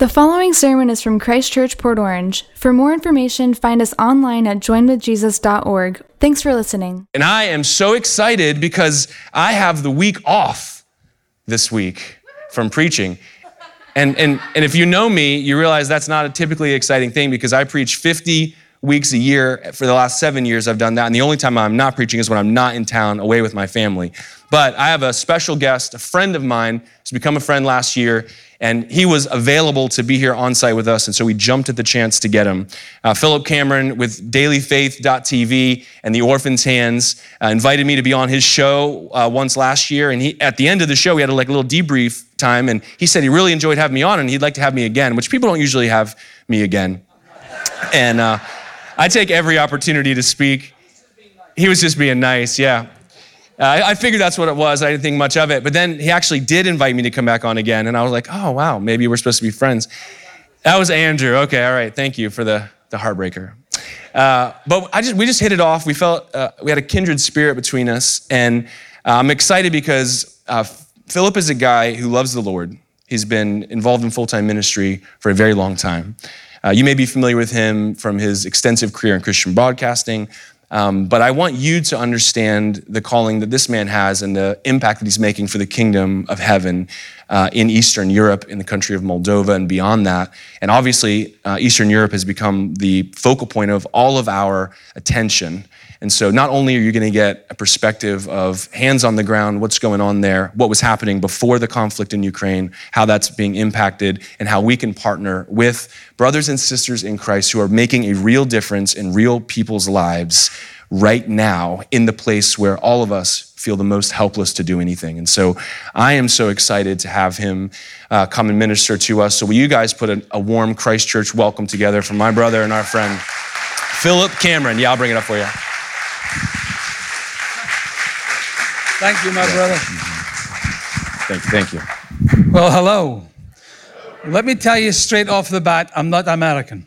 The following sermon is from Christ Church, Port Orange. For more information, find us online at joinwithjesus.org. Thanks for listening. And I am so excited because I have the week off this week from preaching. And, and, and if you know me, you realize that's not a typically exciting thing because I preach 50 weeks a year. For the last seven years, I've done that. And the only time I'm not preaching is when I'm not in town away with my family. But I have a special guest, a friend of mine, who's become a friend last year, and he was available to be here on site with us, and so we jumped at the chance to get him. Uh, Philip Cameron with dailyfaith.tv and the Orphan's Hands uh, invited me to be on his show uh, once last year, and he, at the end of the show, we had a like, little debrief time, and he said he really enjoyed having me on, and he'd like to have me again, which people don't usually have me again. And uh, I take every opportunity to speak. He was just being nice, yeah. Uh, I figured that's what it was. I didn't think much of it. But then he actually did invite me to come back on again. And I was like, oh, wow, maybe we're supposed to be friends. That was Andrew. Okay, all right. Thank you for the, the heartbreaker. Uh, but I just, we just hit it off. We felt uh, we had a kindred spirit between us. And uh, I'm excited because uh, Philip is a guy who loves the Lord. He's been involved in full time ministry for a very long time. Uh, you may be familiar with him from his extensive career in Christian broadcasting, um, but I want you to understand the calling that this man has and the impact that he's making for the kingdom of heaven uh, in Eastern Europe, in the country of Moldova, and beyond that. And obviously, uh, Eastern Europe has become the focal point of all of our attention. And so, not only are you going to get a perspective of hands on the ground, what's going on there, what was happening before the conflict in Ukraine, how that's being impacted, and how we can partner with brothers and sisters in Christ who are making a real difference in real people's lives right now in the place where all of us feel the most helpless to do anything. And so I am so excited to have him uh, come and minister to us. So, will you guys put a, a warm Christchurch welcome together for my brother and our friend, Philip Cameron? Yeah, I'll bring it up for you. Thank you, my yeah. brother. Thank you. Thank you. Well, hello. Let me tell you straight off the bat I'm not American,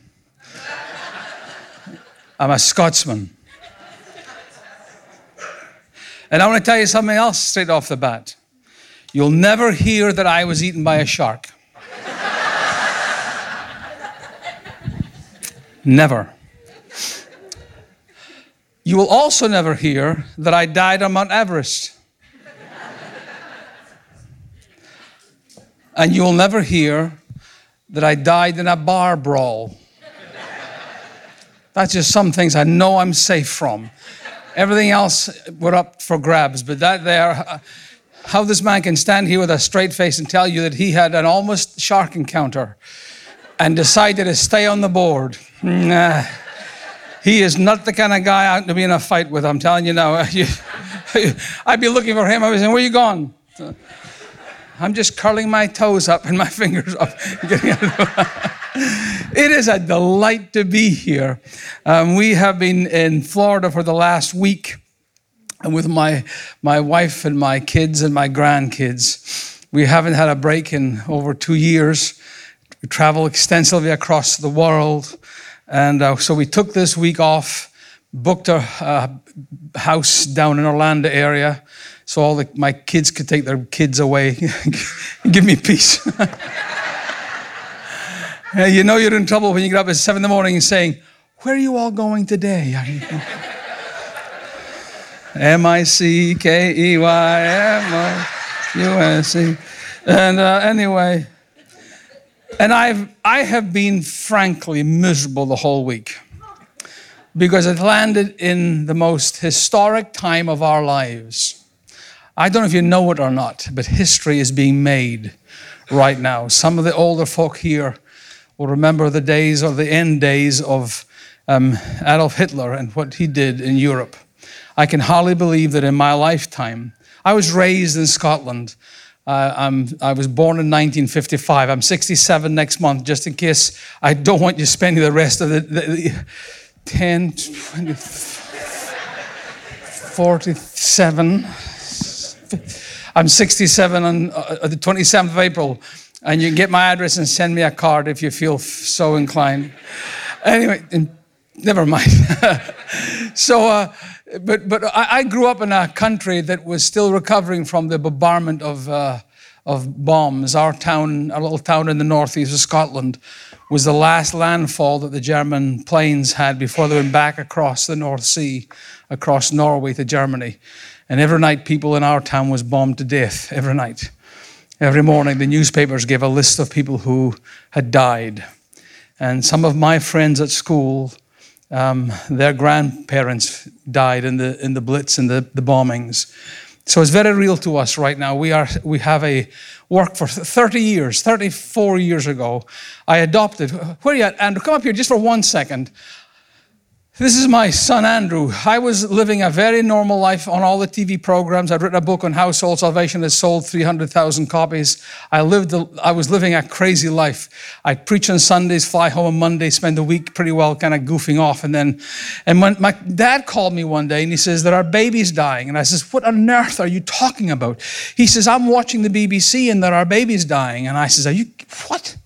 I'm a Scotsman. And I want to tell you something else straight off the bat. You'll never hear that I was eaten by a shark. never. You will also never hear that I died on Mount Everest. and you'll never hear that I died in a bar brawl. That's just some things I know I'm safe from. Everything else, we're up for grabs. But that there, how this man can stand here with a straight face and tell you that he had an almost shark encounter and decided to stay on the board. Nah. He is not the kind of guy to be in a fight with. I'm telling you now. I'd be looking for him. I'd be saying, Where are you going? I'm just curling my toes up and my fingers up. it is a delight to be here. Um, we have been in Florida for the last week and with my, my wife and my kids and my grandkids. We haven't had a break in over two years. We travel extensively across the world. And uh, so we took this week off, booked a, a house down in Orlando area so all the, my kids could take their kids away. Give me peace. you know you're in trouble when you get up at seven in the morning and saying, Where are you all going today? M I C K E Y M I U S E. And uh, anyway, and I've, I have been frankly miserable the whole week because it landed in the most historic time of our lives. I don't know if you know it or not, but history is being made right now. Some of the older folk here will remember the days or the end days of um, Adolf Hitler and what he did in Europe. I can hardly believe that in my lifetime, I was raised in Scotland. Uh, i was born in 1955. I'm 67 next month, just in case I don't want you spending the rest of the, the, the 10, 20, 47. I'm 67 on uh, the 27th of April, and you can get my address and send me a card if you feel so inclined. Anyway, never mind. so, uh, but but I, I, grew up in a country that was still recovering from the bombardment of uh, of bombs. Our town, our little town in the northeast of Scotland, was the last landfall that the German planes had before they went back across the North Sea, across Norway to Germany. And every night, people in our town was bombed to death. Every night. Every morning, the newspapers gave a list of people who had died. And some of my friends at school, um, their grandparents died in the, in the Blitz and the, the bombings. So it's very real to us right now. We, are, we have a work for 30 years, 34 years ago. I adopted, where are you at, Andrew? Come up here just for one second. This is my son Andrew. I was living a very normal life on all the TV programs. I'd written a book on Soul Salvation has sold 300,000 copies. I lived, I was living a crazy life. I'd preach on Sundays, fly home on Monday, spend the week pretty well kind of goofing off. And then, and when my dad called me one day and he says, There are babies dying. And I says, What on earth are you talking about? He says, I'm watching the BBC and there are babies dying. And I says, Are you, what?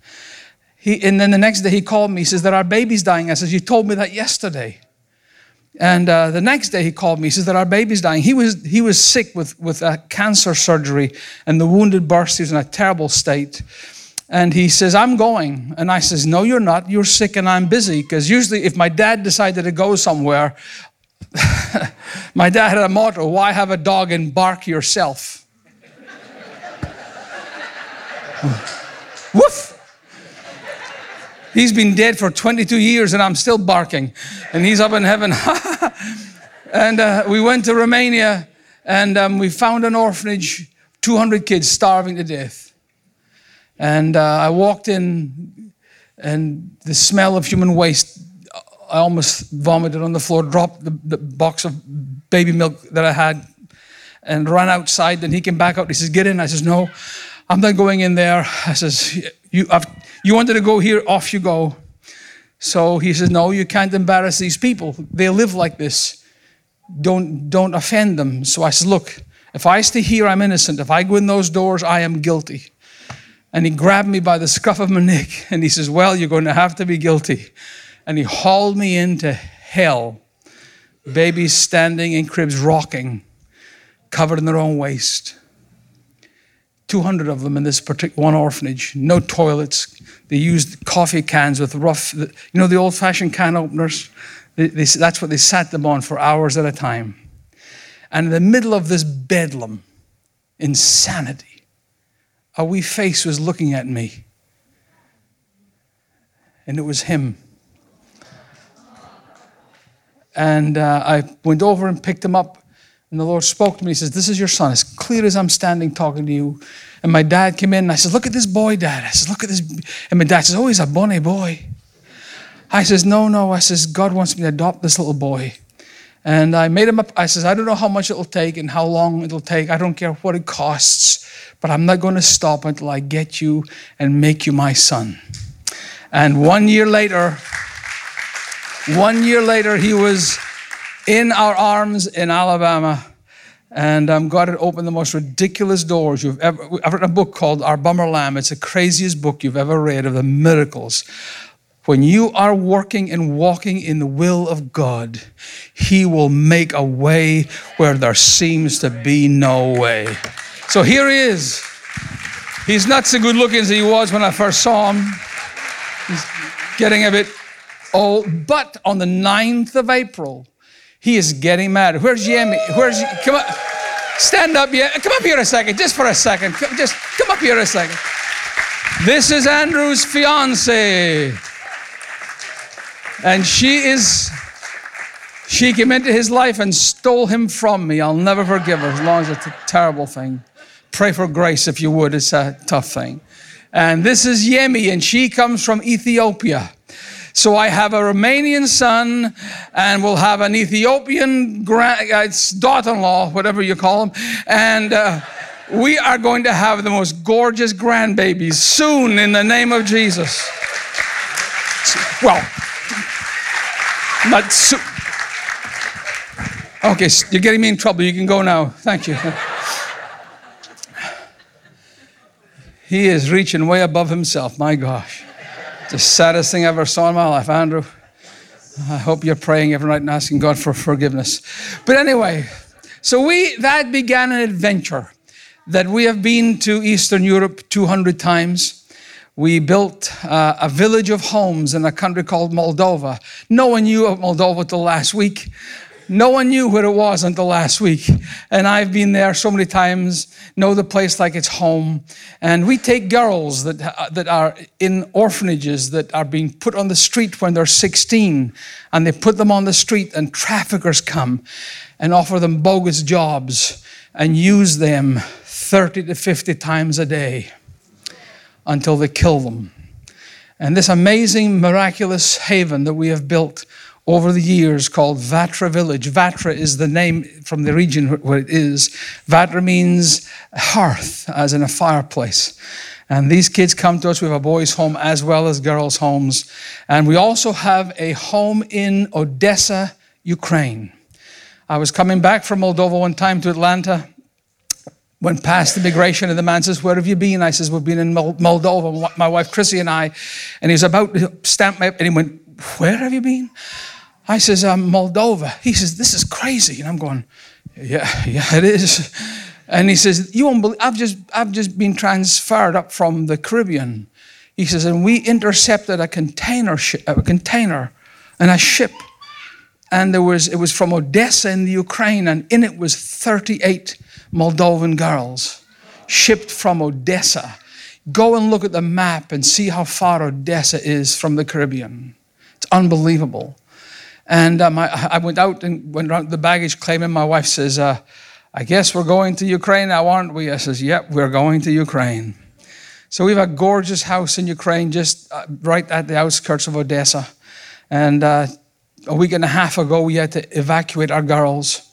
He, and then the next day he called me. He says, There are babies dying. I says, You told me that yesterday. And uh, the next day he called me. He says, There are babies dying. He was, he was sick with, with a cancer surgery and the wounded burst. He was in a terrible state. And he says, I'm going. And I says, No, you're not. You're sick and I'm busy. Because usually, if my dad decided to go somewhere, my dad had a motto why have a dog and bark yourself? Woof! He's been dead for 22 years and I'm still barking. And he's up in heaven. and uh, we went to Romania and um, we found an orphanage, 200 kids starving to death. And uh, I walked in and the smell of human waste, I almost vomited on the floor, dropped the, the box of baby milk that I had and ran outside. Then he came back out. He says, Get in. I says, No, I'm not going in there. I says, you, I've, you wanted to go here, off you go. So he says, No, you can't embarrass these people. They live like this. Don't, don't offend them. So I said, Look, if I stay here, I'm innocent. If I go in those doors, I am guilty. And he grabbed me by the scruff of my neck and he says, Well, you're going to have to be guilty. And he hauled me into hell. Babies standing in cribs, rocking, covered in their own waste. 200 of them in this particular one orphanage, no toilets. They used coffee cans with rough, you know, the old fashioned can openers? They, they, that's what they sat them on for hours at a time. And in the middle of this bedlam, insanity, a wee face was looking at me. And it was him. And uh, I went over and picked him up and the Lord spoke to me. He says, This is your son, as clear as I'm standing talking to you. And my dad came in and I said, Look at this boy, Dad. I said, Look at this. And my dad says, Oh, he's a bunny boy. I says, No, no. I says, God wants me to adopt this little boy. And I made him up. I says, I don't know how much it'll take and how long it'll take. I don't care what it costs, but I'm not going to stop until I get you and make you my son. And one year later, one year later, he was in our arms in Alabama. And um, God had opened the most ridiculous doors you've ever. I've written a book called Our Bummer Lamb. It's the craziest book you've ever read of the miracles. When you are working and walking in the will of God, He will make a way where there seems to be no way. So here he is. He's not so good looking as he was when I first saw him. He's getting a bit old. But on the 9th of April, he is getting mad. Where's Yemi? Where's come up? Stand up, yeah. Come up here a second, just for a second. Just come up here a second. This is Andrew's fiance, and she is. She came into his life and stole him from me. I'll never forgive her as long as it's a terrible thing. Pray for grace if you would. It's a tough thing. And this is Yemi, and she comes from Ethiopia. So I have a Romanian son, and we'll have an Ethiopian grand, uh, daughter-in-law, whatever you call them, and. Uh, we are going to have the most gorgeous grandbabies soon in the name of Jesus. Well, not soon. Okay, you're getting me in trouble. You can go now. Thank you. he is reaching way above himself. My gosh. The saddest thing I ever saw in my life, Andrew. I hope you're praying every night and asking God for forgiveness. But anyway, so we that began an adventure. that we have been to Eastern Europe 200 times. We built uh, a village of homes in a country called Moldova. No one knew of Moldova till last week. No one knew where it was until last week. And I've been there so many times, know the place like it's home. And we take girls that, uh, that are in orphanages that are being put on the street when they're 16, and they put them on the street, and traffickers come and offer them bogus jobs and use them 30 to 50 times a day until they kill them. And this amazing, miraculous haven that we have built over the years called Vatra Village. Vatra is the name from the region where it is. Vatra means hearth, as in a fireplace. And these kids come to us. We have a boys' home as well as girls' homes. And we also have a home in Odessa, Ukraine. I was coming back from Moldova one time to Atlanta, went past the immigration, and the man says, Where have you been? I says, We've been in Moldova, my wife Chrissy and I. And he's about to stamp me up, and he went, Where have you been? I says, um, Moldova. He says, this is crazy. And I'm going, yeah, yeah, it is. And he says, you won't believe, I've just, I've just been transferred up from the Caribbean. He says, and we intercepted a container, a container and a ship. And there was, it was from Odessa in the Ukraine, and in it was 38 Moldovan girls shipped from Odessa. Go and look at the map and see how far Odessa is from the Caribbean. It's unbelievable. And um, I, I, went out and went around the baggage claim, and my wife says, uh, I guess we're going to Ukraine now, aren't we? I says, Yep, we're going to Ukraine. So we have a gorgeous house in Ukraine, just uh, right at the outskirts of Odessa. And uh, a week and a half ago, we had to evacuate our girls.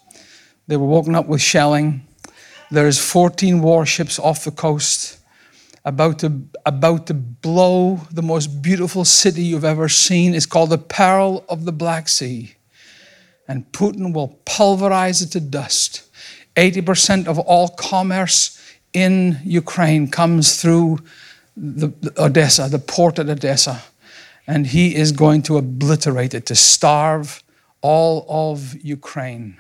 They were woken up with shelling. There's 14 warships off the coast about to, about to blow the most beautiful city you've ever seen. It's called the Pearl of the Black Sea. And Putin will pulverize it to dust. 80% of all commerce in Ukraine comes through the, the Odessa, the port at Odessa. And he is going to obliterate it, to starve all of Ukraine.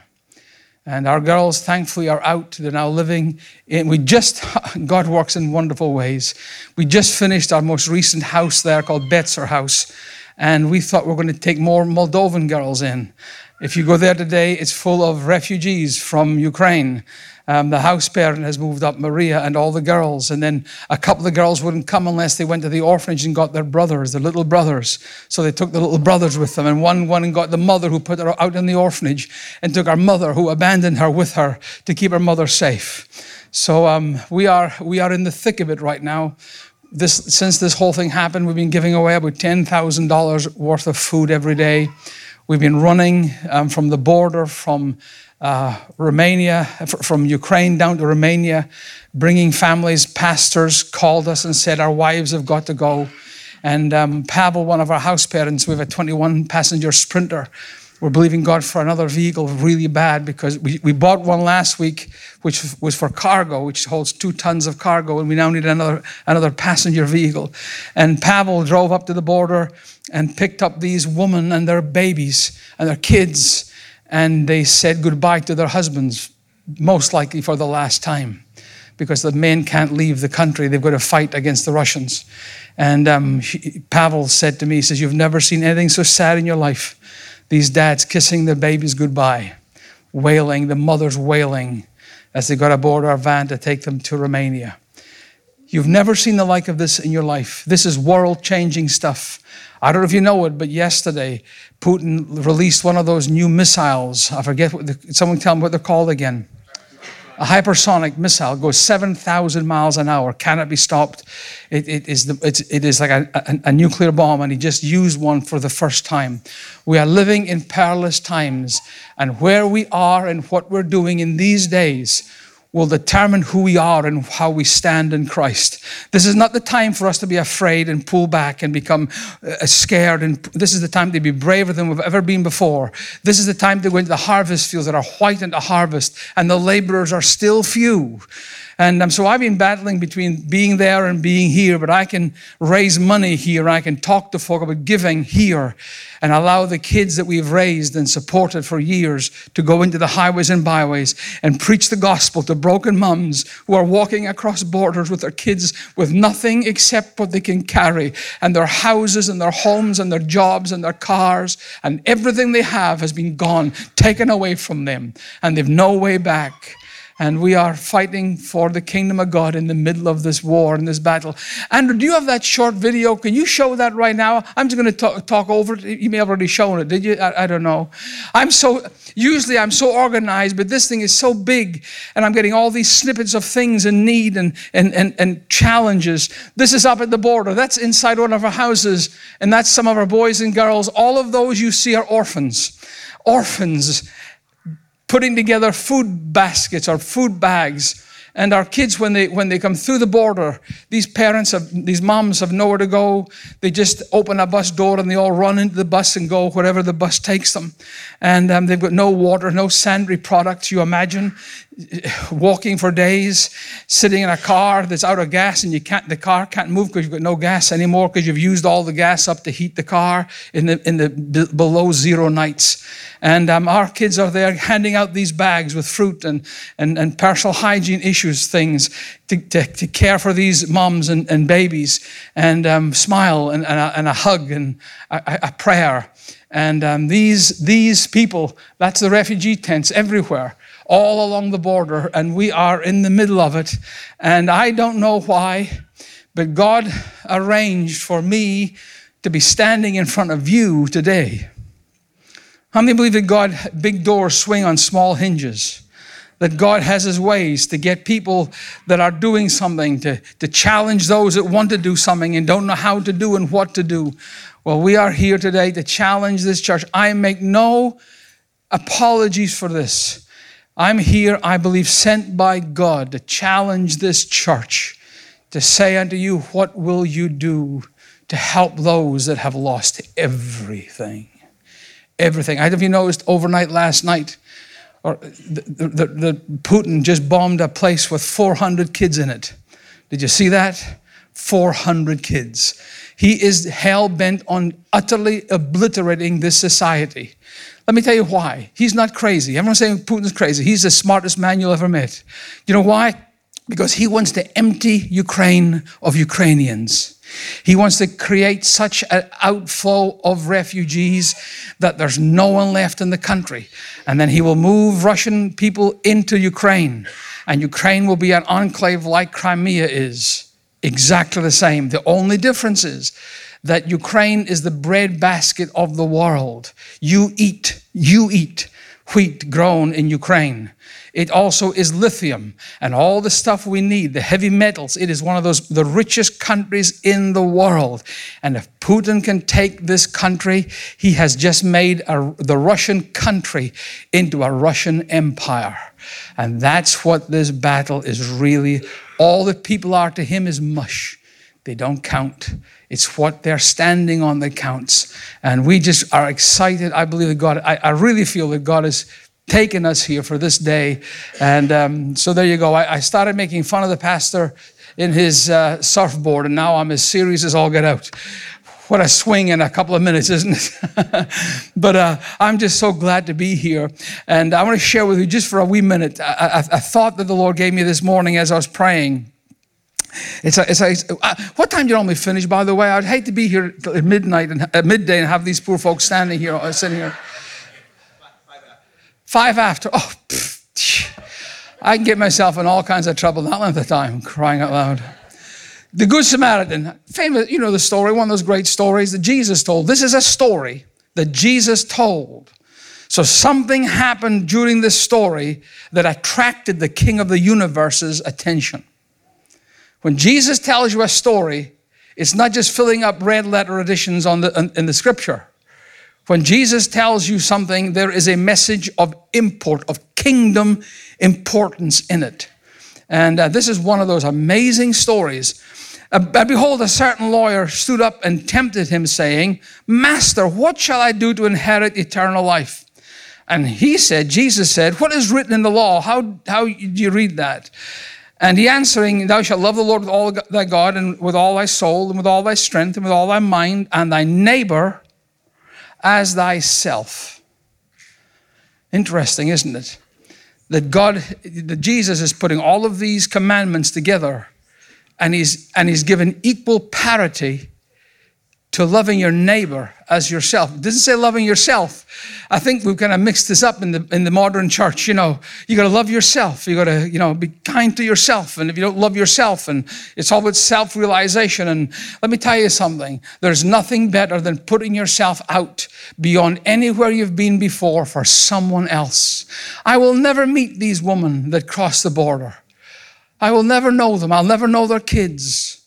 And our girls, thankfully, are out. They're now living in, we just, God works in wonderful ways. We just finished our most recent house there called Betzer House. And we thought we are going to take more Moldovan girls in. If you go there today, it's full of refugees from Ukraine. Um, the house parent has moved up, Maria, and all the girls. And then a couple of girls wouldn't come unless they went to the orphanage and got their brothers, their little brothers. So they took the little brothers with them. And one went and got the mother who put her out in the orphanage and took our mother who abandoned her with her to keep her mother safe. So um, we, are, we are in the thick of it right now. This, since this whole thing happened, we've been giving away about $10,000 worth of food every day. We've been running um, from the border from uh, Romania, from Ukraine down to Romania, bringing families. Pastors called us and said, Our wives have got to go. And um, Pavel, one of our house parents, we have a 21 passenger sprinter. We're believing God for another vehicle really bad because we, we bought one last week, which was for cargo, which holds two tons of cargo, and we now need another, another passenger vehicle. And Pavel drove up to the border and picked up these women and their babies and their kids and they said goodbye to their husbands, most likely for the last time, because the men can't leave the country. They've got to fight against the Russians. And um, Pavel said to me, he says, You've never seen anything so sad in your life. These dads kissing their babies goodbye, wailing, the mothers wailing as they got aboard our van to take them to Romania. You've never seen the like of this in your life. This is world changing stuff. I don't know if you know it, but yesterday Putin released one of those new missiles. I forget what the, someone tell me what they're called again. A hypersonic missile goes 7,000 miles an hour, cannot be stopped. It, it, is, the, it is like a, a, a nuclear bomb, and he just used one for the first time. We are living in perilous times, and where we are and what we're doing in these days will determine who we are and how we stand in Christ. This is not the time for us to be afraid and pull back and become uh, scared. And this is the time to be braver than we've ever been before. This is the time to go into the harvest fields that are white and into harvest, and the laborers are still few. And um, so I've been battling between being there and being here, but I can raise money here. I can talk to folk about giving here and allow the kids that we've raised and supported for years to go into the highways and byways and preach the gospel to broken mums who are walking across borders with their kids with nothing except what they can carry and their houses and their homes and their jobs and their cars and everything they have has been gone, taken away from them, and they've no way back and we are fighting for the kingdom of God in the middle of this war and this battle. Andrew, do you have that short video? Can you show that right now? I'm just going to talk, talk over it. You may have already shown it. Did you? I, I, don't know. I'm so usually I'm so organized, but this thing is so big, and I'm getting all these snippets of things in need and and and, and challenges. This is up at the border. That's inside one of our houses, and that's some of our boys and girls. All of those you see are orphans orphans putting together food baskets or food bags. And our kids, when they when they come through the border, these parents these moms have nowhere to go. They just open a bus door and they all run into the bus and go wherever the bus takes them. And um, they've got no water, no sanitary products. You imagine walking for days, sitting in a car that's out of gas, and you can't the car can't move because you've got no gas anymore because you've used all the gas up to heat the car in the in the below zero nights. And um, our kids are there handing out these bags with fruit and, and, and personal hygiene issues, things to, to, to care for these moms and, and babies, and um, smile and, and, a, and, a, hug and a, a prayer. And um, these, these people, that's the refugee tents everywhere, all along the border, and we are in the middle of it. And I don't know why, but God arranged for me to be standing in front of you today. How many believe that God, big doors swing on small hinges? That God has his ways to get people that are doing something, to, to challenge those that want to do something and don't know how to do and what to do. Well, we are here today to challenge this church. I make no apologies for this. I'm here, I believe, sent by God to challenge this church, to say unto you, What will you do to help those that have lost everything? everything. I don't know if you noticed overnight last night, or the, the, the, Putin just bombed a place with 400 kids in it. Did you see that? 400 kids. He is hell bent on utterly obliterating this society. Let me tell you why. He's not crazy. Everyone's saying Putin's crazy. He's the smartest man you'll ever meet. You know why? Because he wants to empty Ukraine of Ukrainians. He wants to create such an outflow of refugees that there's no one left in the country. And then he will move Russian people into Ukraine. And Ukraine will be an enclave like Crimea is. Exactly the same. The only difference is that Ukraine is the breadbasket of the world. You eat, you eat wheat grown in Ukraine. It also is lithium and all the stuff we need, the heavy metals. It is one of those, the richest countries in the world. And if Putin can take this country, he has just made a, the Russian country into a Russian empire. And that's what this battle is really. All the people are to him is mush. They don't count. It's what they're standing on that counts. And we just are excited. I believe that God, I, I really feel that God is taken us here for this day. And um, so there you go. I, I, started making fun of the pastor in his uh, surfboard, and now I'm as serious as all get out. What a swing in a couple of minutes, isn't it? but uh, I'm just so glad to be here. And I want to share with you just for a wee minute a, a, a thought that the Lord gave me this morning as I was praying. It's a, it's a, uh, what time do you normally finish, by the way? I'd hate to be here at midnight and at midday and have these poor folks standing here, uh, sitting here. Five after. Oh, pfft. I can get myself in all kinds of trouble that length of time, crying out loud. The Good Samaritan, famous, you know the story, one of those great stories that Jesus told. This is a story that Jesus told. So something happened during this story that attracted the king of the universe's attention. When Jesus tells you a story, it's not just filling up red letter editions on the, in the scripture. When Jesus tells you something, there is a message of import, of kingdom importance in it. And uh, this is one of those amazing stories. Uh, behold, a certain lawyer stood up and tempted him, saying, Master, what shall I do to inherit eternal life? And he said, Jesus said, What is written in the law? How, how do you read that? And he answering, Thou shalt love the Lord with all thy God, and with all thy soul, and with all thy strength, and with all thy mind, and thy neighbor as thyself. Interesting, isn't it? That God, that Jesus is putting all of these commandments together, and he's, and he's given equal parity to loving your neighbor as yourself. It doesn't say loving yourself. I think we've kind of mixed this up in the in the modern church. You know, you got to love yourself. You got to you know be kind to yourself. And if you don't love yourself, and it's all about self-realization. And let me tell you something. There's nothing better than putting yourself out beyond anywhere you've been before for someone else. I will never meet these women that cross the border. I will never know them. I'll never know their kids.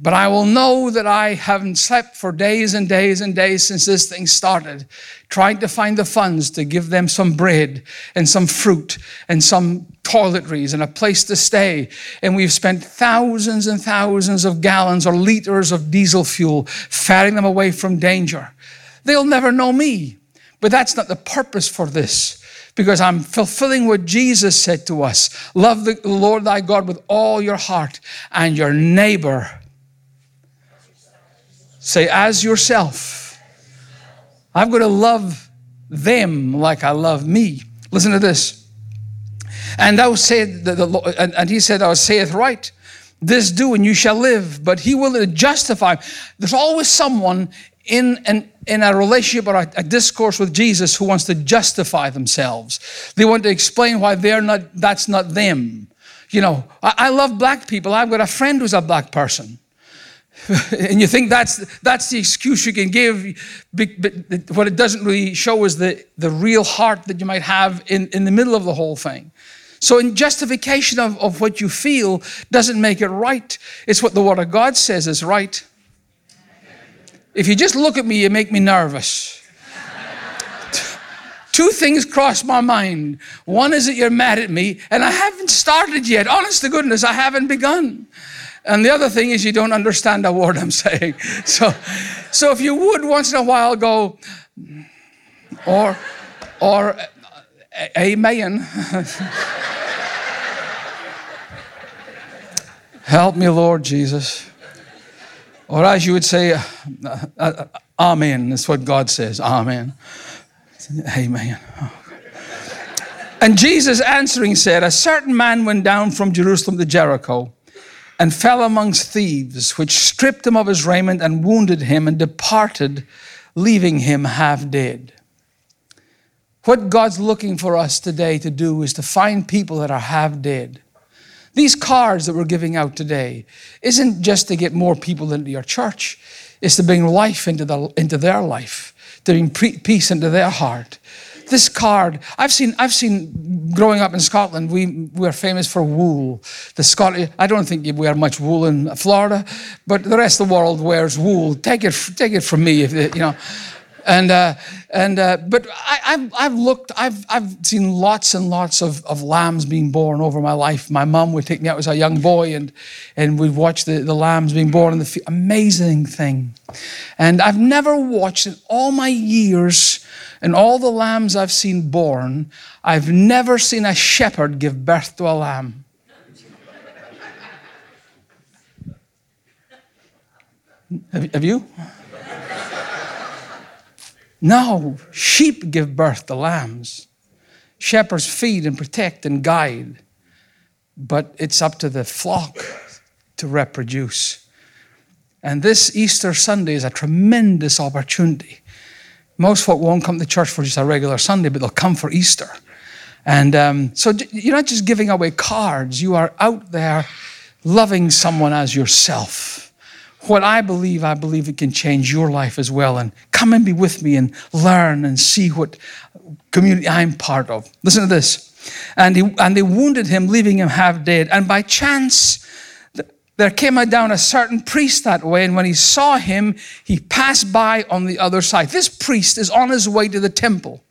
But I will know that I haven't slept for days and days and days since this thing started, trying to find the funds to give them some bread and some fruit and some toiletries and a place to stay. And we've spent thousands and thousands of gallons or liters of diesel fuel ferrying them away from danger. They'll never know me. But that's not the purpose for this because I'm fulfilling what Jesus said to us love the Lord thy God with all your heart and your neighbor Say, as yourself. I'm going to love them like I love me. Listen to this. And thou said, the, the, and, and he said, Thou sayeth right. This do, and you shall live. But he will justify. There's always someone in an in a relationship or a, a, discourse with Jesus who wants to justify themselves. They want to explain why they're not, that's not them. You know, I, I love black people. I've got a friend who's a black person. and you think that's, that's the excuse you can give, but what it doesn't really show is the, the real heart that you might have in, in the middle of the whole thing. So, in justification of, of what you feel doesn't make it right. It's what the Word of God says is right. If you just look at me, you make me nervous. Two things cross my mind. One is that you're mad at me, and I haven't started yet. Honest to goodness, I haven't begun. And the other thing is you don't understand a word I'm saying. So, so if you would once in a while go, or, or, amen. Help me, Lord Jesus. Or as you would say, uh, uh, Amen. That's what God says. Amen. Amen. And Jesus answering said, A certain man went down from Jerusalem to Jericho and fell amongst thieves, which stripped him of his raiment and wounded him and departed, leaving him half dead. What God's looking for us today to do is to find people that are half dead. These cards that we're giving out today isn't just to get more people into your church, it's to bring life into, the, into their life, to bring peace into their heart, this card, I've seen, I've seen growing up in Scotland, we we're famous for wool. The Scottish, I don't think you wear much wool in Florida, but the rest of the world wears wool. Take it, take it from me, if you know. And, uh, and uh, but I, have I've looked, I've, I've seen lots and lots of, of lambs being born over my life. My mum would take me out as a young boy and, and we'd watch the, the lambs being born in the field. Amazing thing. And I've never watched in all my years and all the lambs I've seen born, I've never seen a shepherd give birth to a lamb. Have, you? No, sheep give birth to lambs. Shepherds feed and protect and guide, but it's up to the flock to reproduce. And this Easter Sunday is a tremendous opportunity most folk won't come to church for just a regular Sunday, but they'll come for Easter. And um, so you're not just giving away cards, you are out there loving someone as yourself. What I believe, I believe it can change your life as well. And come and be with me and learn and see what community I'm part of. Listen to this. And, he, and they wounded him, leaving him half dead. And by chance, there came down a certain priest that way, and when he saw him, he passed by on the other side. This priest is on his way to the temple,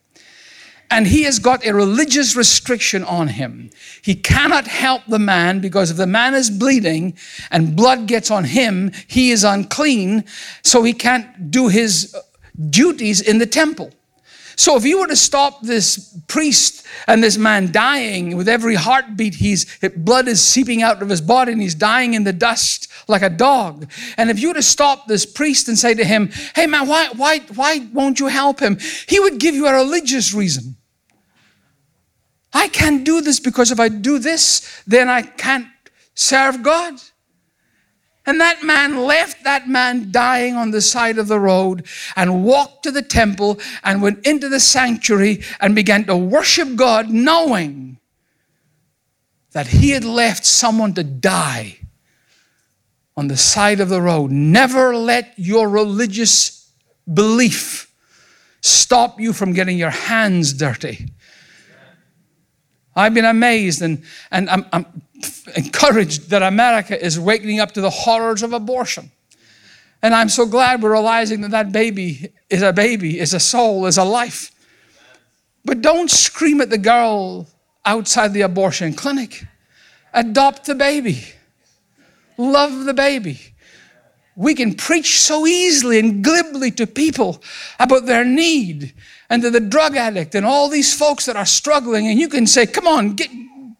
and he has got a religious restriction on him. He cannot help the man because if the man is bleeding and blood gets on him, he is unclean, so he can't do his uh, duties in the temple. So if you were to stop this priest and this man dying with every heartbeat, he's blood is seeping out of his body and he's dying in the dust like a dog. And if you were to stop this priest and say to him, "Hey man, why why why won't you help him?" He would give you a religious reason. I can't do this because if I do this, then I can't serve God. And that man left that man dying on the side of the road and walked to the temple and went into the sanctuary and began to worship God, knowing that he had left someone to die on the side of the road. Never let your religious belief stop you from getting your hands dirty. I've been amazed and, and I'm, I'm encouraged that America is waking up to the horrors of abortion. And I'm so glad we're realizing that that baby is a baby, is a soul, is a life. But don't scream at the girl outside the abortion clinic. Adopt the baby. Love the baby. We can preach so easily and glibly to people about their need and to the drug addict and all these folks that are struggling, and you can say, Come on, get,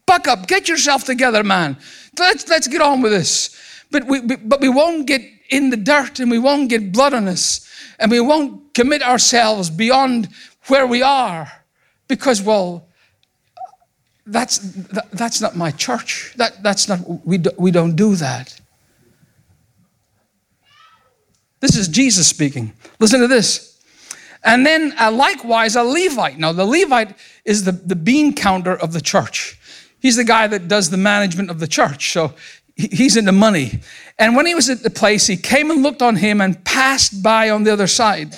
buck up, get yourself together, man. Let's, let's get on with this. But we, but we won't get in the dirt and we won't get blood on us and we won't commit ourselves beyond where we are because, well, that's, that, that's not my church. That, that's not, we, do, we don't do that. This is Jesus speaking. Listen to this. And then uh, likewise, a Levite. Now, the Levite is the, the bean counter of the church. He's the guy that does the management of the church. So he's into money. And when he was at the place, he came and looked on him and passed by on the other side.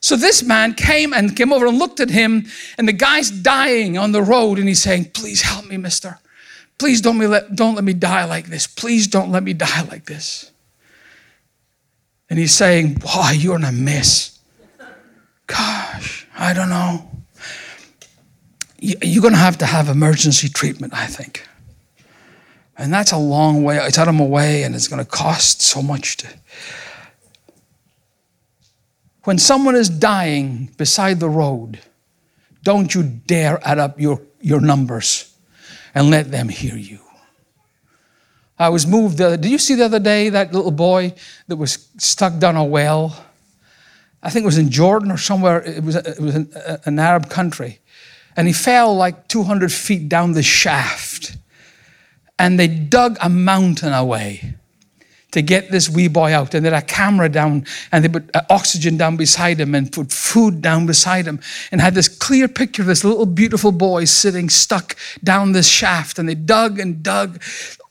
So this man came and came over and looked at him, and the guy's dying on the road, and he's saying, Please help me, mister. Please don't, me let, don't let me die like this. Please don't let me die like this. And he's saying, Why, you're in a mess. Gosh, I don't know you're going to have to have emergency treatment, I think. And that's a long way. It's out of my way, and it's going to cost so much to. When someone is dying beside the road, don't you dare add up your, your numbers and let them hear you. I was moved. The, did you see the other day that little boy that was stuck down a well? I think it was in Jordan or somewhere. It was, it was an, an Arab country and he fell like 200 feet down the shaft. And they dug a mountain away to get this wee boy out. And they had a camera down and they put uh, oxygen down beside him and put food down beside him and had this clear picture of this little beautiful boy sitting stuck down this shaft. And they dug and dug.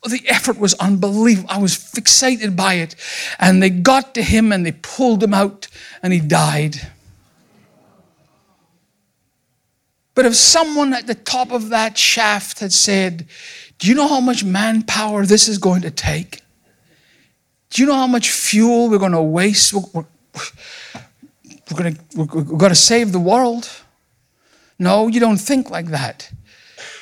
The effort was unbelievable. I was fixated by it. And they got to him and they pulled him out and he died. But if someone at the top of that shaft had said, Do you know how much manpower this is going to take? Do you know how much fuel we're going to waste? We're, we're, going to, we're going to save the world. No, you don't think like that.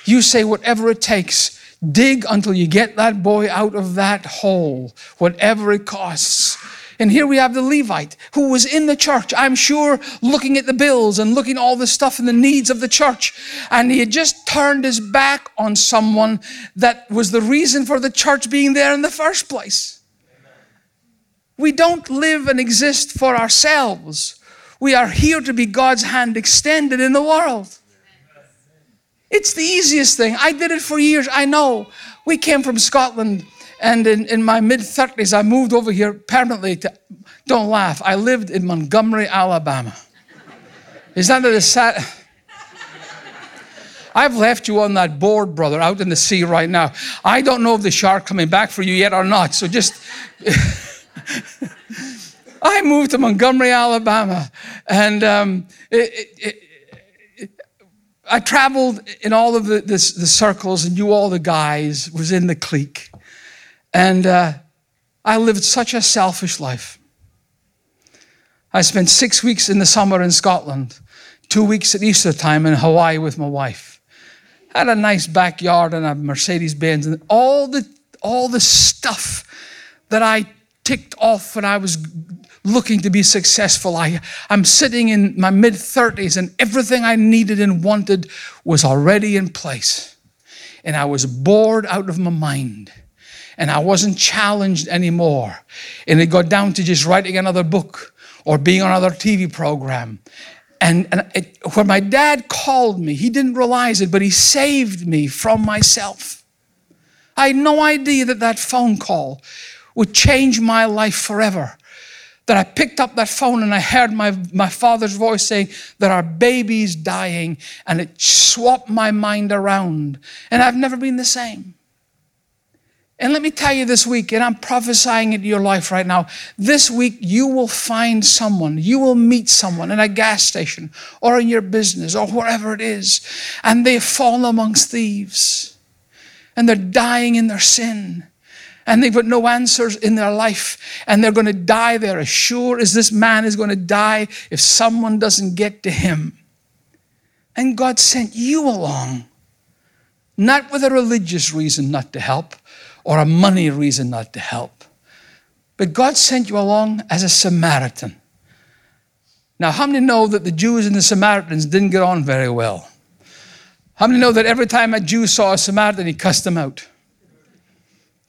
You say, whatever it takes, dig until you get that boy out of that hole, whatever it costs. And here we have the Levite who was in the church, I'm sure, looking at the bills and looking at all the stuff and the needs of the church. And he had just turned his back on someone that was the reason for the church being there in the first place. We don't live and exist for ourselves. We are here to be God's hand extended in the world. It's the easiest thing. I did it for years. I know. We came from Scotland and in, in my mid 30s, I moved over here permanently to, don't laugh, I lived in Montgomery, Alabama. Is that the sad? I've left you on that board, brother, out in the sea right now. I don't know if the shark coming back for you yet or not. So just, I moved to Montgomery, Alabama, and um, it, it, I traveled in all of the, the, circles and knew all the guys. Was in the clique. And uh, I lived such a selfish life. I spent six weeks in the summer in Scotland, two weeks at Easter time in Hawaii with my wife. Had a nice backyard and a Mercedes Benz and all the all the stuff that I ticked off when I was looking to be successful. I, I'm sitting in my mid 30s and everything I needed and wanted was already in place. And I was bored out of my mind. And I wasn't challenged anymore. And it got down to just writing another book or being on another TV program. And, and it, when my dad called me, he didn't realize it, but he saved me from myself. I had no idea that that phone call would change my life forever. That I picked up that phone and I heard my, my father's voice saying that our baby's dying, and it swapped my mind around. And I've never been the same. And let me tell you this week, and I'm prophesying into your life right now, this week you will find someone, you will meet someone in a gas station or in your business or wherever it is, and they fall amongst thieves and they're dying in their sin. And they've got no answers in their life, and they're going to die there as sure as this man is going to die if someone doesn't get to him. And God sent you along, not with a religious reason not to help, or a money reason not to help. But God sent you along as a Samaritan. Now, how many know that the Jews and the Samaritans didn't get on very well? How many know that every time a Jew saw a Samaritan, he cussed them out?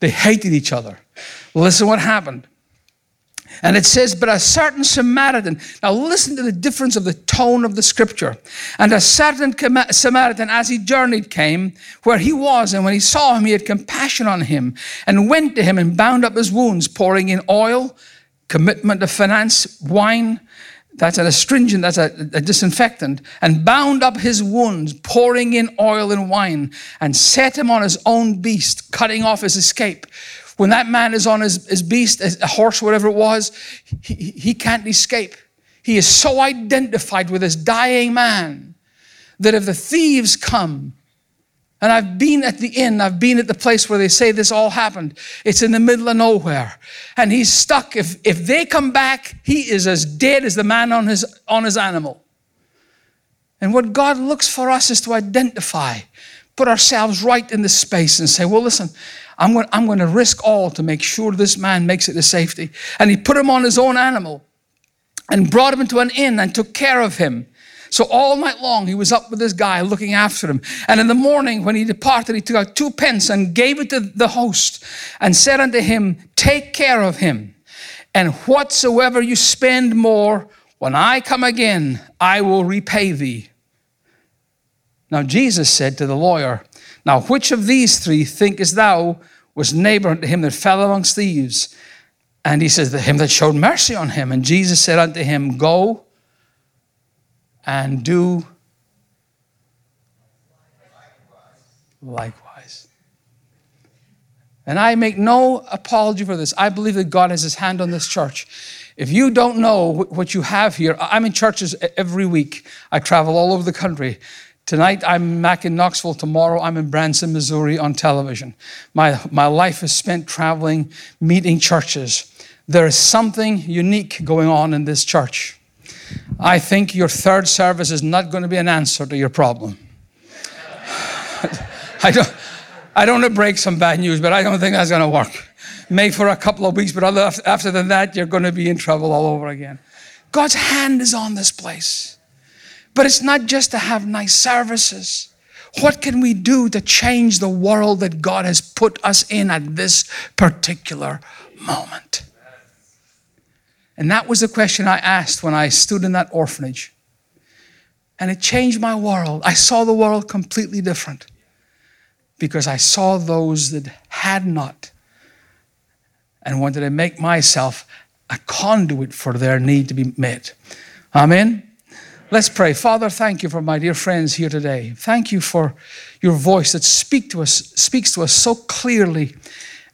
They hated each other. Listen what happened. And it says, But a certain Samaritan, now listen to the difference of the tone of the scripture. And a certain Samaritan, as he journeyed, came where he was, and when he saw him, he had compassion on him, and went to him and bound up his wounds, pouring in oil, commitment of finance, wine. That's an astringent, that's a, a disinfectant, and bound up his wounds, pouring in oil and wine, and set him on his own beast, cutting off his escape. When that man is on his, his beast, a horse, whatever it was, he, he can't escape. He is so identified with this dying man that if the thieves come, and I've been at the inn, I've been at the place where they say this all happened. It's in the middle of nowhere. And he's stuck. If, if they come back, he is as dead as the man on his, on his animal. And what God looks for us is to identify, put ourselves right in the space and say, well, listen, I'm going, I'm going to risk all to make sure this man makes it to safety. And he put him on his own animal and brought him into an inn and took care of him. So all night long he was up with this guy looking after him. And in the morning when he departed, he took out two pence and gave it to the host and said unto him, Take care of him, and whatsoever you spend more, when I come again, I will repay thee. Now Jesus said to the lawyer, now, which of these three thinkest thou was neighbor unto him that fell amongst thieves? And he says, the him that showed mercy on him. And Jesus said unto him, Go and do likewise. And I make no apology for this. I believe that God has his hand on this church. If you don't know what you have here, I'm in churches every week. I travel all over the country. Tonight I'm back in Knoxville. Tomorrow I'm in Branson, Missouri on television. My, my life is spent traveling, meeting churches. There is something unique going on in this church. I think your third service is not going to be an answer to your problem. I don't, I don't want to break some bad news, but I don't think that's going to work. Maybe for a couple of weeks, but after that, you're going to be in trouble all over again. God's hand is on this place. But it's not just to have nice services. What can we do to change the world that God has put us in at this particular moment? And that was the question I asked when I stood in that orphanage. And it changed my world. I saw the world completely different because I saw those that had not and wanted to make myself a conduit for their need to be met. Amen. Let's pray. Father, thank you for my dear friends here today. Thank you for your voice that speak to us, speaks to us so clearly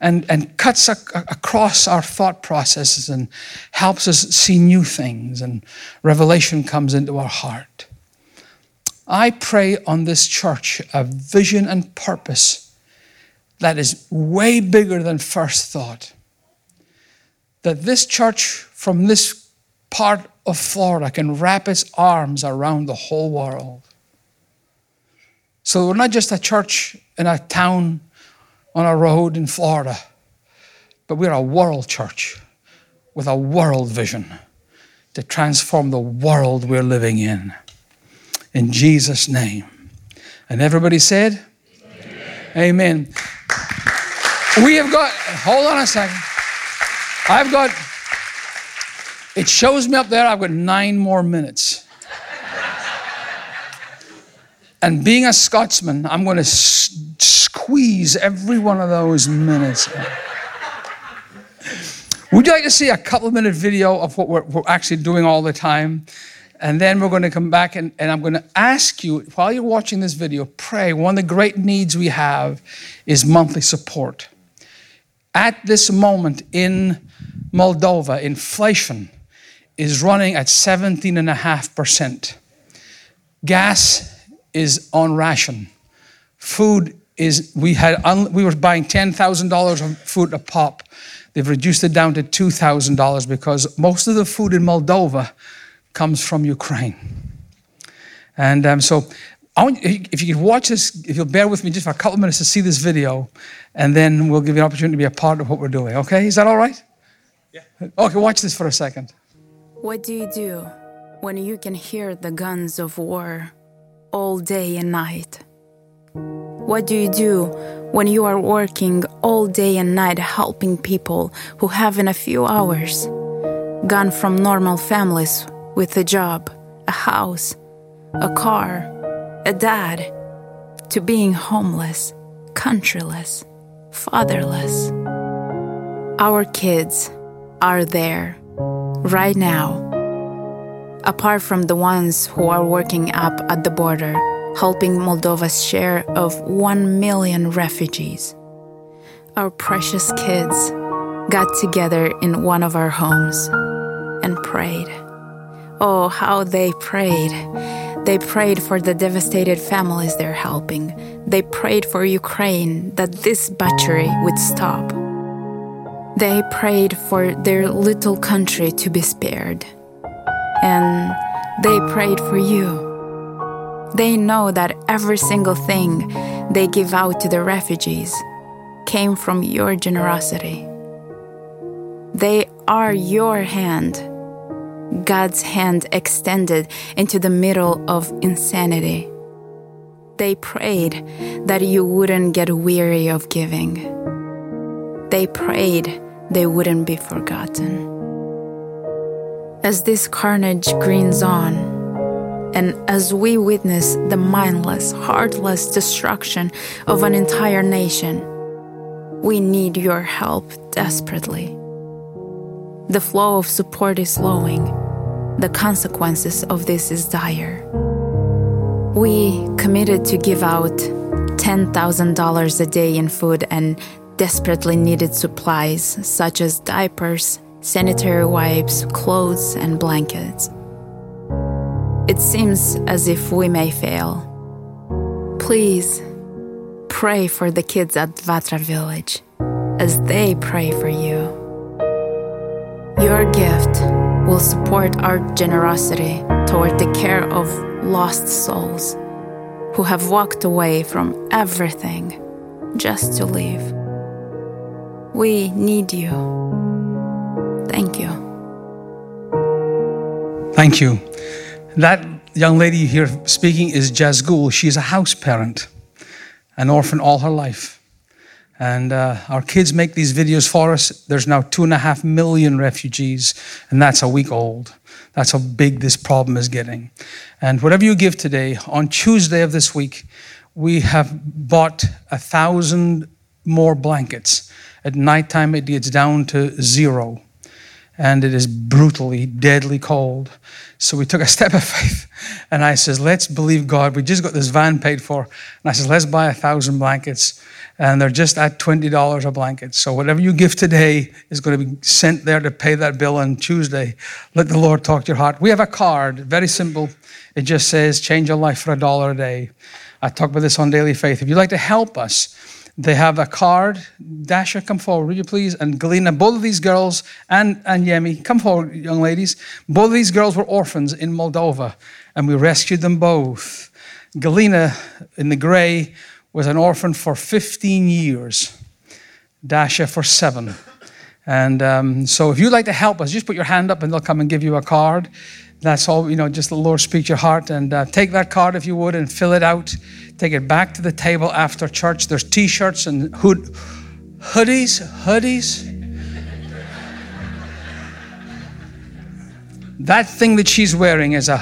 and, and cuts across our thought processes and helps us see new things and revelation comes into our heart. I pray on this church a vision and purpose that is way bigger than first thought. That this church from this part of Florida can wrap its arms around the whole world. So we're not just a church in a town on a road in Florida, but we're a world church with a world vision to transform the world we're living in. In Jesus' name. And everybody said, Amen. Amen. We have got, hold on a second. I've got, it shows me up there, I've got nine more minutes. And being a Scotsman, I'm going to s- squeeze every one of those minutes. Would you like to see a couple minute video of what we're, we're, actually doing all the time? And then we're going to come back and, and I'm going to ask you, while you're watching this video, pray. One of the great needs we have is monthly support. At this moment in Moldova, inflation is running at 17.5%. Gas is on ration. Food is, we, had un, we were buying $10,000 of food a pop. They've reduced it down to $2,000 because most of the food in Moldova comes from Ukraine. And um, so, want, if you could watch this, if you'll bear with me just for a couple of minutes to see this video, and then we'll give you an opportunity to be a part of what we're doing. Okay? Is that all right? Yeah. Okay, watch this for a second. What do you do when you can hear the guns of war all day and night? What do you do when you are working all day and night helping people who have in a few hours gone from normal families with a job, a house, a car, a dad, to being homeless, countryless, fatherless? Our kids are there right now. Apart from the ones who are working up at the border, helping Moldova's share of 1 million refugees. Our precious kids got together in one of our homes and prayed. Oh, how they prayed. They prayed for the devastated families they're helping. They prayed for Ukraine that this butchery would stop. They prayed for their little country to be spared. And they prayed for you. They know that every single thing they give out to the refugees came from your generosity. They are your hand, God's hand extended into the middle of insanity. They prayed that you wouldn't get weary of giving. They prayed they wouldn't be forgotten. As this carnage greens on, and as we witness the mindless, heartless destruction of an entire nation, we need your help desperately. The flow of support is slowing. The consequences of this is dire. We committed to give out $10,000 a day in food and desperately needed supplies such as diapers, sanitary wipes, clothes, and blankets. It seems as if we may fail. Please pray for the kids at Vatra village as they pray for you. Your gift will support our generosity toward the care of lost souls who have walked away from everything just to live. We need you. Thank you. Thank you. That young lady here speaking is Jazgul. She's a house parent, an orphan all her life. And uh, our kids make these videos for us. There's now two and a half million refugees, and that's a week old. That's how big this problem is getting. And whatever you give today, on Tuesday of this week, we have bought a thousand more blankets. At nighttime, it gets down to zero and it is brutally, deadly cold. So we took a step of faith, and I says, "Let's believe God." We just got this van paid for, and I says, "Let's buy a thousand blankets." And they're just at twenty dollars a blanket. So whatever you give today is going to be sent there to pay that bill on Tuesday. Let the Lord talk to your heart. We have a card, very simple. It just says, "Change your life for a dollar a day." I talk about this on Daily Faith. If you'd like to help us, they have a card. Dasha, come forward, will you please? And Galina, both of these girls, and, and Yemi, come forward, young ladies. Both of these girls were orphans in Moldova, and we rescued them both. Galina, in the gray, was an orphan for 15 years. Dasha for seven. And um, so if you'd like to help us, just put your hand up and they'll come and give you a card. That's all, you know, just the Lord speak your heart. And uh, take that card if you would and fill it out. Take it back to the table after church. There's t shirts and hood, hoodies, hoodies. that thing that she's wearing is a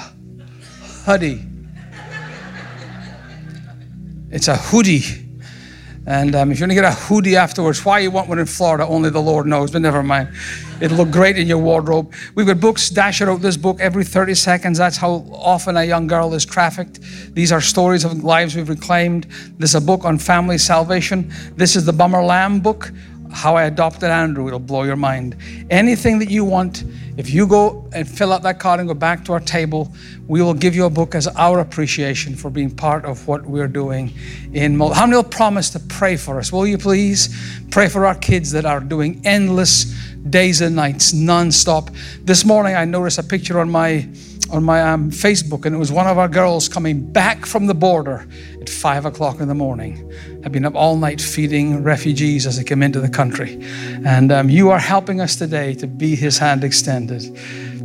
hoodie. It's a hoodie. And um, if you're going to get a hoodie afterwards, why you want one in Florida, only the Lord knows, but never mind. It'll look great in your wardrobe. We've got books. Dasha wrote this book every 30 seconds. That's how often a young girl is trafficked. These are stories of lives we've reclaimed. This is a book on family salvation. This is the Bummer Lamb book, How I Adopted Andrew. It'll blow your mind. Anything that you want, if you go and fill out that card and go back to our table, we will give you a book as our appreciation for being part of what we're doing in How many will promise to pray for us? Will you please pray for our kids that are doing endless days and nights, non-stop? This morning I noticed a picture on my on my um, Facebook, and it was one of our girls coming back from the border at five o'clock in the morning. Had been up all night feeding refugees as they came into the country, and um, you are helping us today to be His hand extended.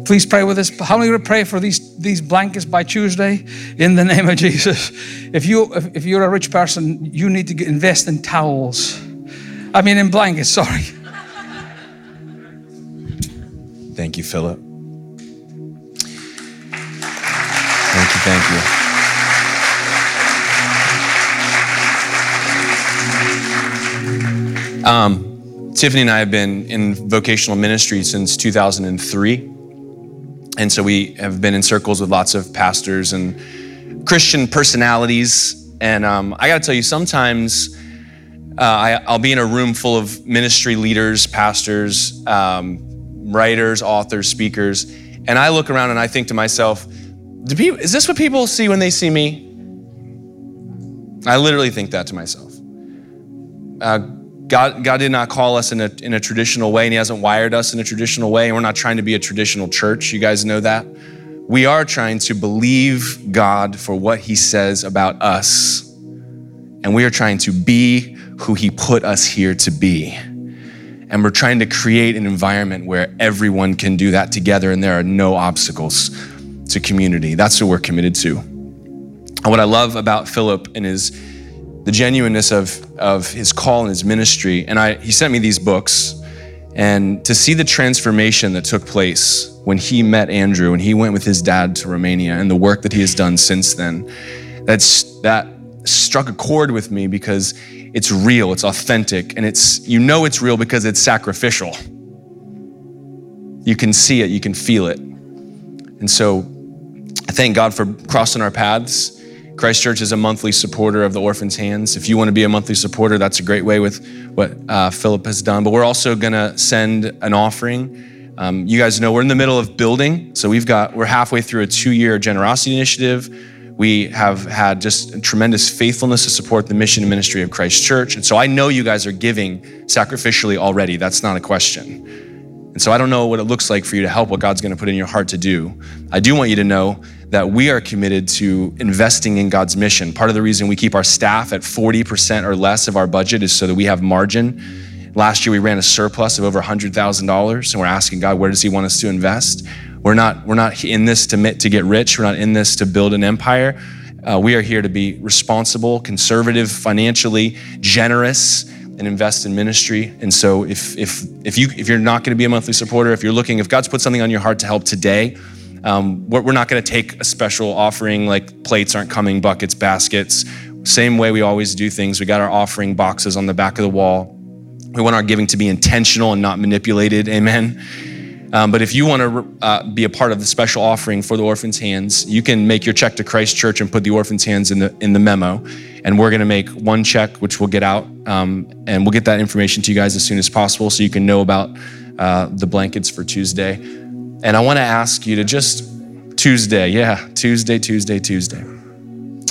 Please pray with us. How many would pray for these, these blankets by Tuesday? In the name of Jesus. If, you, if, if you're a rich person, you need to invest in towels. I mean, in blankets, sorry. Thank you, Philip. Thank you. Um, Tiffany and I have been in vocational ministry since 2003. And so we have been in circles with lots of pastors and Christian personalities. And um, I got to tell you, sometimes uh, I, will be in a room full of ministry leaders, pastors, um, writers, authors, speakers, and I look around and I think to myself, do people, is this what people see when they see me? I literally think that to myself. Uh, God, God did not call us in a, in a traditional way, and He hasn't wired us in a traditional way, and we're not trying to be a traditional church. You guys know that. We are trying to believe God for what He says about us, and we are trying to be who He put us here to be. And we're trying to create an environment where everyone can do that together, and there are no obstacles to community. That's what we're committed to. And what I love about Philip and his the genuineness of, of his call and his ministry. And I, he sent me these books, and to see the transformation that took place when he met Andrew and he went with his dad to Romania and the work that he has done since then, that's, that struck a chord with me because it's real, it's authentic, and it's, you know it's real because it's sacrificial. You can see it, you can feel it. And so I thank God for crossing our paths Christ Church is a monthly supporter of the Orphans' Hands. If you want to be a monthly supporter, that's a great way with what uh, Philip has done. But we're also going to send an offering. Um, you guys know we're in the middle of building, so we've got we're halfway through a two-year generosity initiative. We have had just tremendous faithfulness to support the mission and ministry of Christ Church, and so I know you guys are giving sacrificially already. That's not a question. And so I don't know what it looks like for you to help what God's going to put in your heart to do. I do want you to know that we are committed to investing in God's mission. Part of the reason we keep our staff at 40% or less of our budget is so that we have margin. Last year we ran a surplus of over $100,000 and we're asking God, where does he want us to invest? We're not, we're not in this to, to get rich. We're not in this to build an empire. Uh, we are here to be responsible, conservative, financially generous, and invest in ministry. And so if, if, if, you, if you're not going to be a monthly supporter, if you're looking, if God's put something on your heart to help today, um, we're, we're not going to take a special offering like plates aren't coming, buckets, baskets. Same way we always do things. We got our offering boxes on the back of the wall. We want our giving to be intentional and not manipulated. Amen. Um, but if you want to uh, be a part of the special offering for the orphans' hands, you can make your check to Christ Church and put the orphans' hands in the in the memo. And we're going to make one check, which we'll get out, um, and we'll get that information to you guys as soon as possible, so you can know about uh, the blankets for Tuesday. And I want to ask you to just Tuesday, yeah, Tuesday, Tuesday, Tuesday.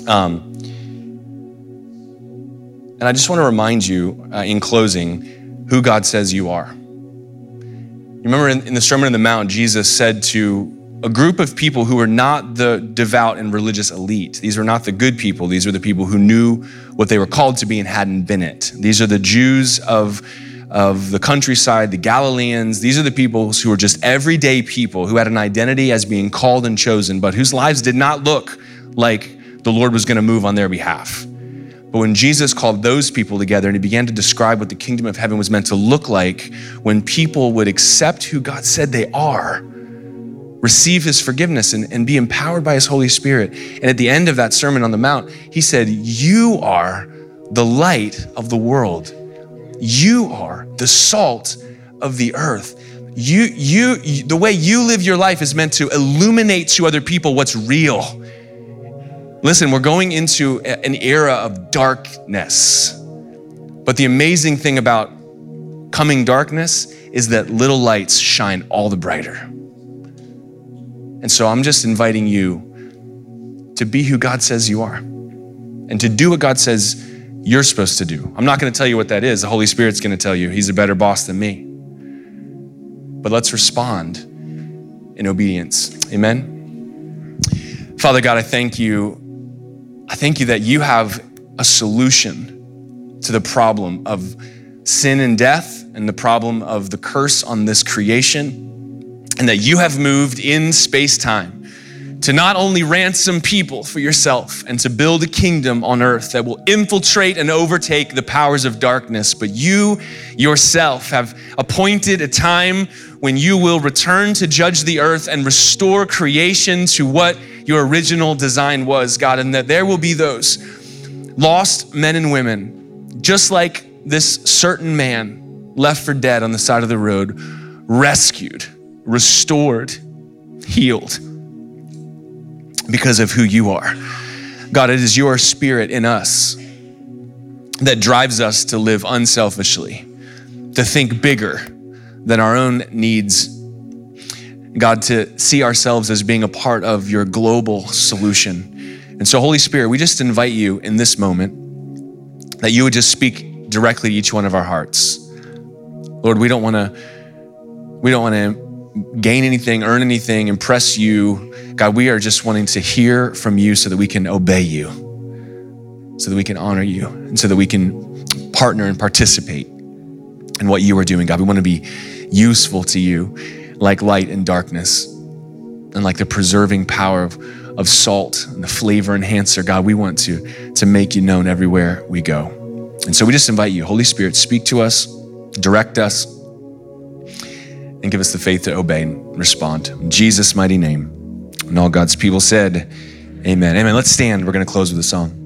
Um, and I just want to remind you uh, in closing who God says you are. You remember in, in the Sermon on the Mount, Jesus said to a group of people who were not the devout and religious elite. These were not the good people. These were the people who knew what they were called to be and hadn't been it. These are the Jews of of the countryside, the Galileans. These are the people who were just everyday people who had an identity as being called and chosen, but whose lives did not look like the Lord was going to move on their behalf. But when Jesus called those people together and he began to describe what the kingdom of heaven was meant to look like, when people would accept who God said they are, receive his forgiveness and, and be empowered by his Holy Spirit. And at the end of that Sermon on the Mount, he said, You are the light of the world. You are the salt of the earth. You, you, the way you live your life is meant to illuminate to other people what's real. Listen, we're going into an era of darkness. But the amazing thing about coming darkness is that little lights shine all the brighter. And so I'm just inviting you to be who God says you are and to do what God says you're supposed to do. I'm not going to tell you what that is. The Holy Spirit's going to tell you. He's a better boss than me. But let's respond in obedience. Amen. Father God, I thank you. I thank you that you have a solution to the problem of sin and death and the problem of the curse on this creation, and that you have moved in space time to not only ransom people for yourself and to build a kingdom on earth that will infiltrate and overtake the powers of darkness, but you yourself have appointed a time when you will return to judge the earth and restore creation to what your original design was, God, and that there will be those lost men and women, just like this certain man left for dead on the side of the road, rescued, restored, healed because of who you are. God, it is your spirit in us that drives us to live unselfishly, to think bigger than our own needs. God, to see ourselves as being a part of your global solution. And so, Holy Spirit, we just invite you in this moment that you would just speak directly to each one of our hearts. Lord, we don't want to we don't want to gain anything, earn anything, impress you God, we are just wanting to hear from you so that we can obey you, so that we can honor you, and so that we can partner and participate in what you are doing. God, we want to be useful to you like light and darkness and like the preserving power of, of salt and the flavor enhancer. God, we want to, to make you known everywhere we go. And so we just invite you, Holy Spirit, speak to us, direct us, and give us the faith to obey and respond. In Jesus' mighty name. And all God's people said, Amen. Amen. Let's stand. We're going to close with a song.